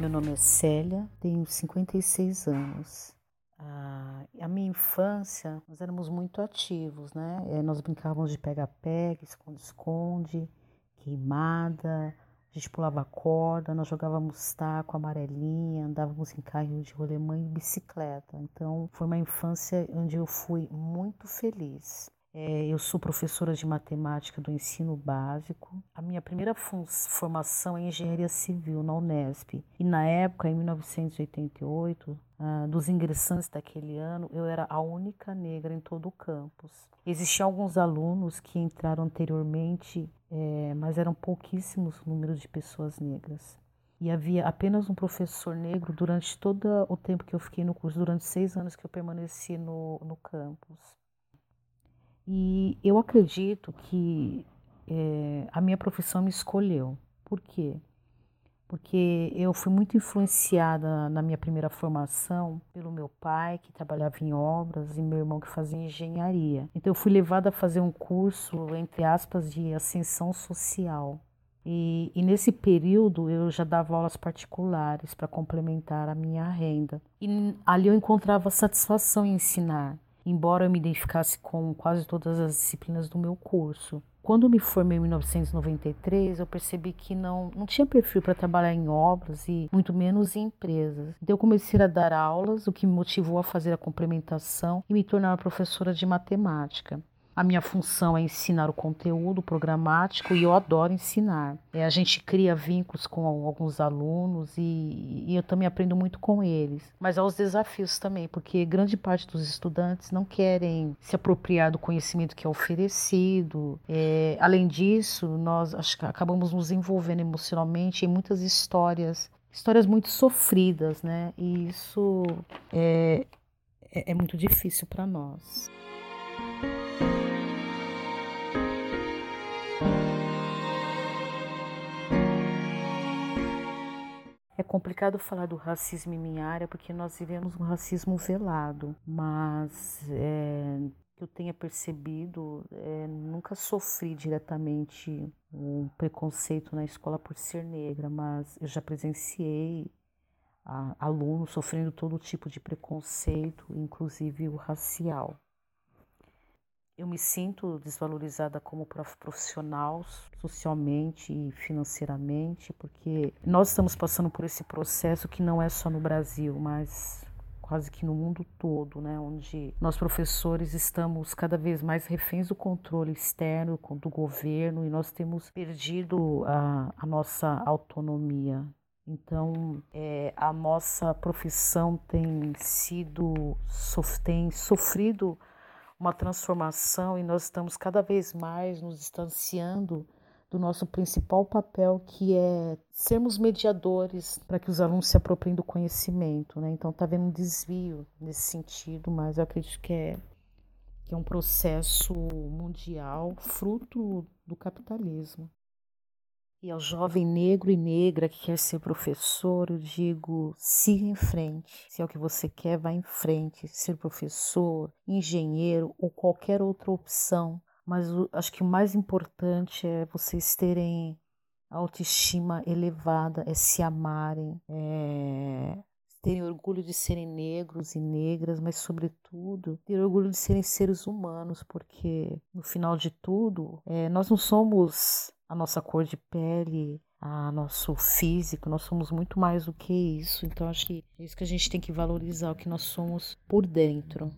Meu nome é Célia, tenho 56 anos. Ah, a minha infância, nós éramos muito ativos, né? É, nós brincávamos de pega-pega, esconde-esconde, queimada, a gente pulava corda, nós jogávamos taco, amarelinha, andávamos em carrinho de rolemã e bicicleta. Então, foi uma infância onde eu fui muito feliz. É, eu sou professora de matemática do ensino básico. A minha primeira formação é engenharia civil na Unesp. E na época, em 1988, ah, dos ingressantes daquele ano, eu era a única negra em todo o campus. Existiam alguns alunos que entraram anteriormente, é, mas eram pouquíssimos o número de pessoas negras. E havia apenas um professor negro durante todo o tempo que eu fiquei no curso, durante seis anos que eu permaneci no, no campus. E eu acredito que é, a minha profissão me escolheu. Por quê? Porque eu fui muito influenciada na minha primeira formação pelo meu pai, que trabalhava em obras, e meu irmão, que fazia engenharia. Então, eu fui levada a fazer um curso, entre aspas, de ascensão social. E, e, nesse período eu já dava aulas particulares para complementar a minha renda. E ali eu encontrava satisfação em ensinar embora eu me identificasse com quase todas as disciplinas do meu curso. Quando me formei em 1993, eu percebi que não, não tinha perfil para trabalhar em obras e muito menos em empresas. Então eu comecei a dar aulas, o que me motivou a fazer a complementação e me tornar professora de matemática. A minha função é ensinar o conteúdo programático e eu adoro ensinar. É, a gente cria vínculos com alguns alunos e, e, eu também aprendo muito com eles. Mas há os desafios também, porque grande parte dos estudantes não querem se apropriar do conhecimento que é oferecido. É, além disso, nós acabamos nos envolvendo emocionalmente em muitas histórias, histórias muito sofridas, né? E isso é, é, é muito difícil para nós. É complicado falar do racismo em minha área porque nós vivemos um racismo velado, mas é, que eu tenha percebido, é, nunca sofri diretamente um preconceito na escola por ser negra, mas eu já presenciei alunos sofrendo todo tipo de preconceito, inclusive o racial eu me sinto desvalorizada como profissional, socialmente e financeiramente, porque nós estamos passando por esse processo que não é só no Brasil, mas quase que no mundo todo, né, onde nós professores estamos cada vez mais reféns do controle externo do governo e nós temos perdido a, a nossa autonomia. Então, é, a nossa profissão tem sido, tem sofrido uma transformação e nós estamos cada vez mais nos distanciando do nosso principal papel, que é sermos mediadores para que os alunos se apropriem do conhecimento. Né? Então, está havendo um desvio nesse sentido, mas eu acredito que é, que é um processo mundial fruto do capitalismo. E ao jovem negro e negra que quer ser professor, eu digo: siga em frente. Se é o que você quer, vá em frente. Ser professor, engenheiro ou qualquer outra opção. Mas acho que o mais importante é vocês terem autoestima elevada, é se amarem, é terem orgulho de serem negros e negras, mas, sobretudo, ter orgulho de serem seres humanos, porque, no final de tudo, é, nós não somos a nossa cor de pele, a nosso físico, nós somos muito mais do que isso. Então acho que é isso que a gente tem que valorizar, o que nós somos por dentro.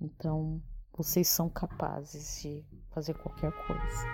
Então vocês são capazes de fazer qualquer coisa.